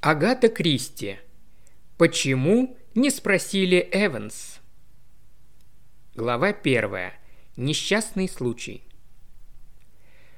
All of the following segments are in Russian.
Агата Кристи. Почему не спросили Эванс? Глава первая. Несчастный случай.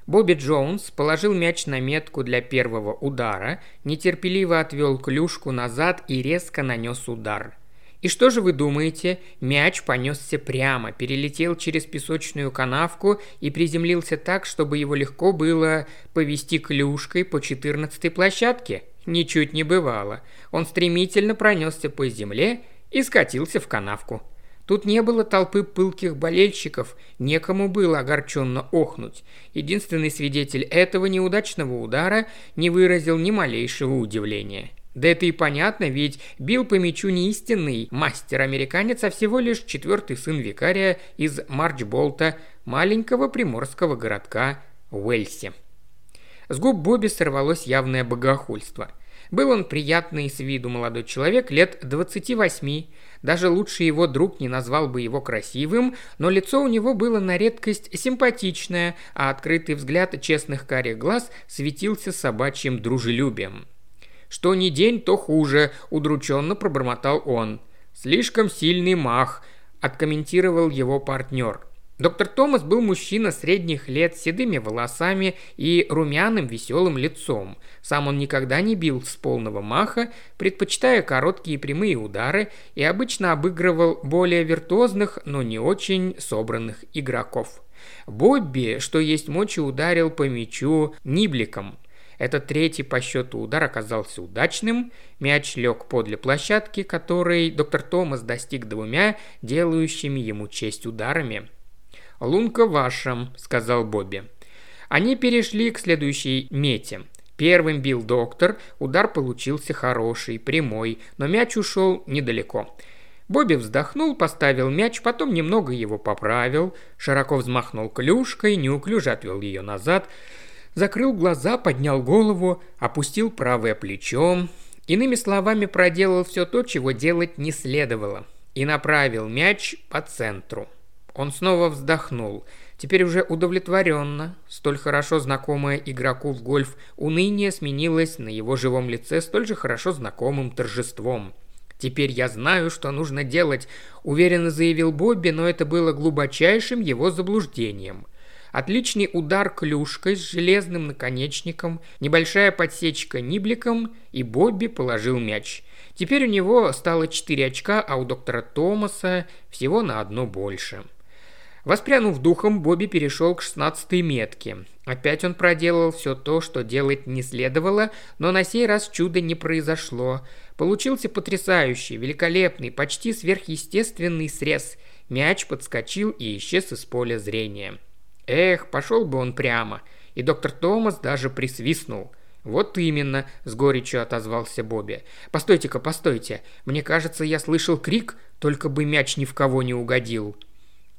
Бобби Джонс положил мяч на метку для первого удара, нетерпеливо отвел клюшку назад и резко нанес удар. И что же вы думаете? Мяч понесся прямо, перелетел через песочную канавку и приземлился так, чтобы его легко было повести клюшкой по четырнадцатой площадке? Ничуть не бывало. Он стремительно пронесся по земле и скатился в канавку. Тут не было толпы пылких болельщиков, некому было огорченно охнуть. Единственный свидетель этого неудачного удара не выразил ни малейшего удивления. Да это и понятно, ведь бил по мячу не истинный мастер-американец, а всего лишь четвертый сын викария из Марчболта, маленького приморского городка Уэльси. С губ Бобби сорвалось явное богохульство. Был он приятный с виду молодой человек лет 28. Даже лучше его друг не назвал бы его красивым, но лицо у него было на редкость симпатичное, а открытый взгляд честных карих глаз светился собачьим дружелюбием. «Что ни день, то хуже», – удрученно пробормотал он. «Слишком сильный мах», – откомментировал его партнер. Доктор Томас был мужчина средних лет с седыми волосами и румяным веселым лицом. Сам он никогда не бил с полного маха, предпочитая короткие прямые удары и обычно обыгрывал более виртуозных, но не очень собранных игроков. Бобби, что есть мочи, ударил по мячу нибликом – этот третий по счету удар оказался удачным. Мяч лег подле площадки, которой доктор Томас достиг двумя, делающими ему честь ударами. «Лунка ваша», — сказал Бобби. Они перешли к следующей мете. Первым бил доктор, удар получился хороший, прямой, но мяч ушел недалеко. Бобби вздохнул, поставил мяч, потом немного его поправил, широко взмахнул клюшкой, неуклюже отвел ее назад, закрыл глаза, поднял голову, опустил правое плечо, иными словами проделал все то, чего делать не следовало, и направил мяч по центру. Он снова вздохнул. Теперь уже удовлетворенно, столь хорошо знакомое игроку в гольф уныние сменилось на его живом лице столь же хорошо знакомым торжеством. «Теперь я знаю, что нужно делать», – уверенно заявил Бобби, но это было глубочайшим его заблуждением – Отличный удар клюшкой с железным наконечником, небольшая подсечка нибликом, и Бобби положил мяч. Теперь у него стало 4 очка, а у доктора Томаса всего на одно больше. Воспрянув духом, Бобби перешел к шестнадцатой метке. Опять он проделал все то, что делать не следовало, но на сей раз чуда не произошло. Получился потрясающий, великолепный, почти сверхъестественный срез. Мяч подскочил и исчез из поля зрения. Эх, пошел бы он прямо. И доктор Томас даже присвистнул. «Вот именно», – с горечью отозвался Бобби. «Постойте-ка, постойте. Мне кажется, я слышал крик, только бы мяч ни в кого не угодил».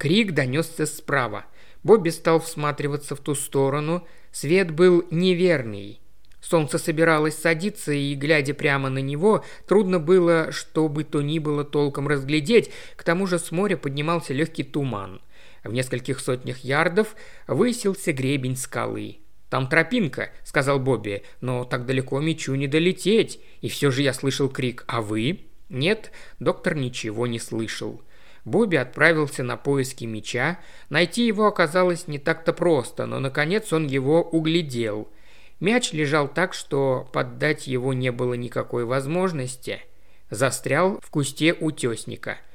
Крик донесся справа. Бобби стал всматриваться в ту сторону. Свет был неверный. Солнце собиралось садиться, и, глядя прямо на него, трудно было, что бы то ни было толком разглядеть, к тому же с моря поднимался легкий туман. В нескольких сотнях ярдов высился гребень скалы. «Там тропинка», — сказал Бобби, — «но так далеко мечу не долететь». И все же я слышал крик «А вы?» Нет, доктор ничего не слышал. Бобби отправился на поиски меча. Найти его оказалось не так-то просто, но наконец он его углядел. Мяч лежал так, что поддать его не было никакой возможности. Застрял в кусте утесника –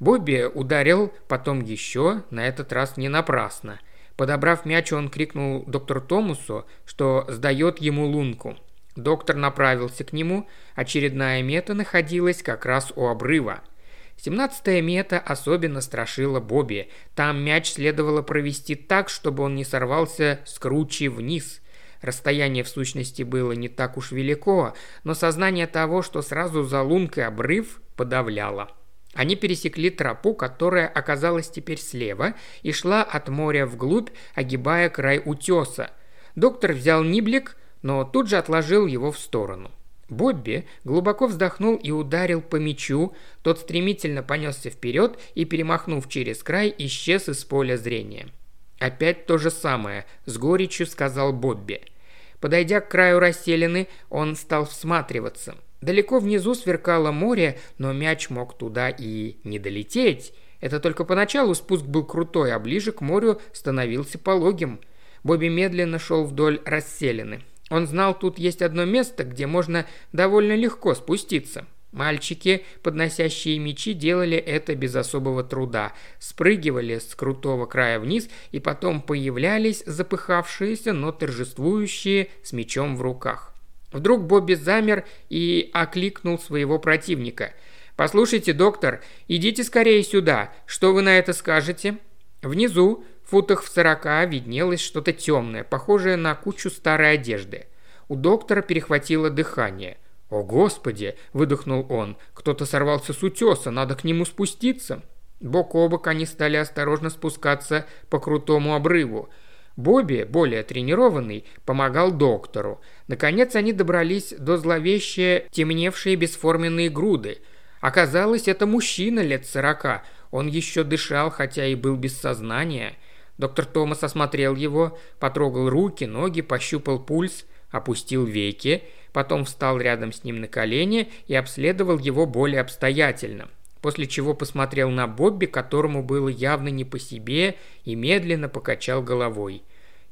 Бобби ударил, потом еще, на этот раз не напрасно. Подобрав мяч, он крикнул доктору Томусу, что сдает ему лунку. Доктор направился к нему, очередная мета находилась как раз у обрыва. Семнадцатая мета особенно страшила Бобби. Там мяч следовало провести так, чтобы он не сорвался с кручи вниз. Расстояние в сущности было не так уж велико, но сознание того, что сразу за лункой обрыв, подавляло. Они пересекли тропу, которая оказалась теперь слева, и шла от моря вглубь, огибая край утеса. Доктор взял ниблик, но тут же отложил его в сторону. Бобби глубоко вздохнул и ударил по мячу, тот стремительно понесся вперед и, перемахнув через край, исчез из поля зрения. «Опять то же самое», – с горечью сказал Бобби – Подойдя к краю расселены, он стал всматриваться. Далеко внизу сверкало море, но мяч мог туда и не долететь. Это только поначалу спуск был крутой, а ближе к морю становился пологим. Бобби медленно шел вдоль расселены. Он знал, тут есть одно место, где можно довольно легко спуститься. Мальчики, подносящие мечи, делали это без особого труда. Спрыгивали с крутого края вниз и потом появлялись запыхавшиеся, но торжествующие с мечом в руках. Вдруг Бобби замер и окликнул своего противника. «Послушайте, доктор, идите скорее сюда. Что вы на это скажете?» Внизу, в футах в сорока, виднелось что-то темное, похожее на кучу старой одежды. У доктора перехватило дыхание. «О, Господи!» – выдохнул он. «Кто-то сорвался с утеса, надо к нему спуститься». Бок о бок они стали осторожно спускаться по крутому обрыву. Бобби, более тренированный, помогал доктору. Наконец они добрались до зловеще темневшей бесформенные груды. Оказалось, это мужчина лет сорока. Он еще дышал, хотя и был без сознания. Доктор Томас осмотрел его, потрогал руки, ноги, пощупал пульс, опустил веки – потом встал рядом с ним на колени и обследовал его более обстоятельно, после чего посмотрел на Бобби, которому было явно не по себе, и медленно покачал головой.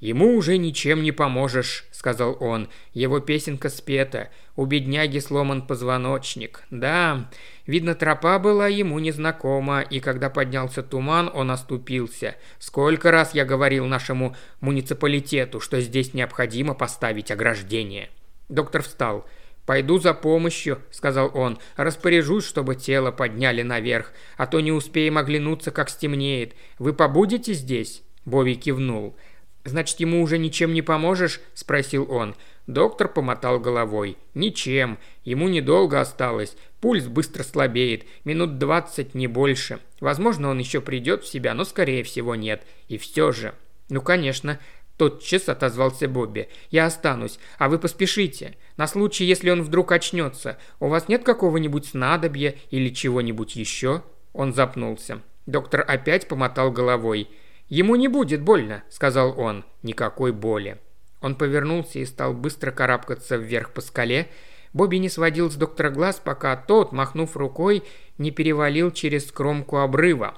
«Ему уже ничем не поможешь», — сказал он. «Его песенка спета. У бедняги сломан позвоночник. Да, видно, тропа была ему незнакома, и когда поднялся туман, он оступился. Сколько раз я говорил нашему муниципалитету, что здесь необходимо поставить ограждение». Доктор встал. «Пойду за помощью», — сказал он. «Распоряжусь, чтобы тело подняли наверх, а то не успеем оглянуться, как стемнеет. Вы побудете здесь?» Бови кивнул. «Значит, ему уже ничем не поможешь?» – спросил он. Доктор помотал головой. «Ничем. Ему недолго осталось. Пульс быстро слабеет. Минут двадцать, не больше. Возможно, он еще придет в себя, но, скорее всего, нет. И все же...» «Ну, конечно. Тотчас отозвался Бобби. «Я останусь, а вы поспешите. На случай, если он вдруг очнется. У вас нет какого-нибудь снадобья или чего-нибудь еще?» Он запнулся. Доктор опять помотал головой. «Ему не будет больно», — сказал он. «Никакой боли». Он повернулся и стал быстро карабкаться вверх по скале. Бобби не сводил с доктора глаз, пока тот, махнув рукой, не перевалил через кромку обрыва.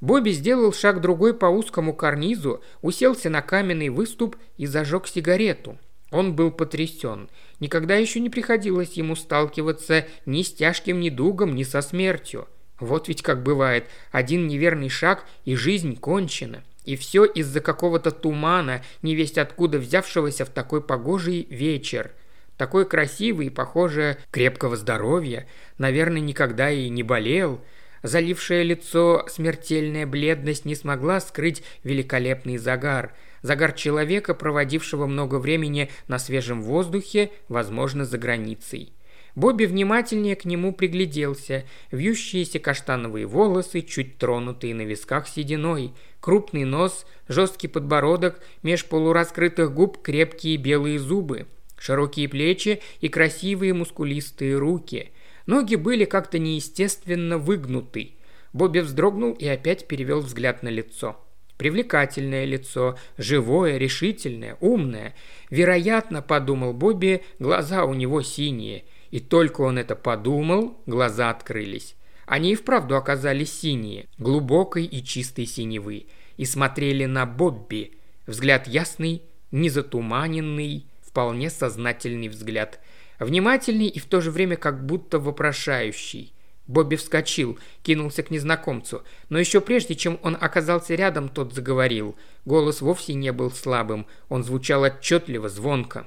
Бобби сделал шаг другой по узкому карнизу, уселся на каменный выступ и зажег сигарету. Он был потрясен. Никогда еще не приходилось ему сталкиваться ни с тяжким недугом, ни со смертью. Вот ведь как бывает, один неверный шаг и жизнь кончена. И все из-за какого-то тумана, невесть откуда взявшегося в такой погожий вечер. Такой красивый и, похоже, крепкого здоровья. Наверное, никогда и не болел. Залившее лицо смертельная бледность не смогла скрыть великолепный загар. Загар человека, проводившего много времени на свежем воздухе, возможно, за границей. Бобби внимательнее к нему пригляделся. Вьющиеся каштановые волосы, чуть тронутые на висках сединой, крупный нос, жесткий подбородок, меж полураскрытых губ крепкие белые зубы, широкие плечи и красивые мускулистые руки – Ноги были как-то неестественно выгнуты. Бобби вздрогнул и опять перевел взгляд на лицо. Привлекательное лицо, живое, решительное, умное. Вероятно, подумал Бобби, глаза у него синие. И только он это подумал, глаза открылись. Они и вправду оказались синие, глубокой и чистой синевы, и смотрели на Бобби. Взгляд ясный, незатуманенный, вполне сознательный взгляд – Внимательный и в то же время как будто вопрошающий. Бобби вскочил, кинулся к незнакомцу, но еще прежде, чем он оказался рядом, тот заговорил. Голос вовсе не был слабым, он звучал отчетливо, звонко.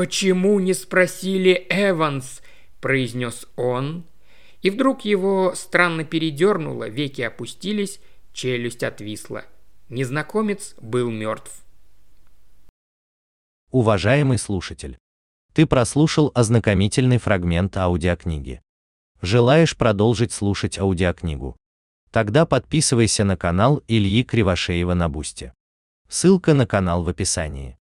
«Почему не спросили Эванс?» – произнес он. И вдруг его странно передернуло, веки опустились, челюсть отвисла. Незнакомец был мертв. Уважаемый слушатель! Ты прослушал ознакомительный фрагмент аудиокниги. Желаешь продолжить слушать аудиокнигу? Тогда подписывайся на канал Ильи Кривошеева на Бусте. Ссылка на канал в описании.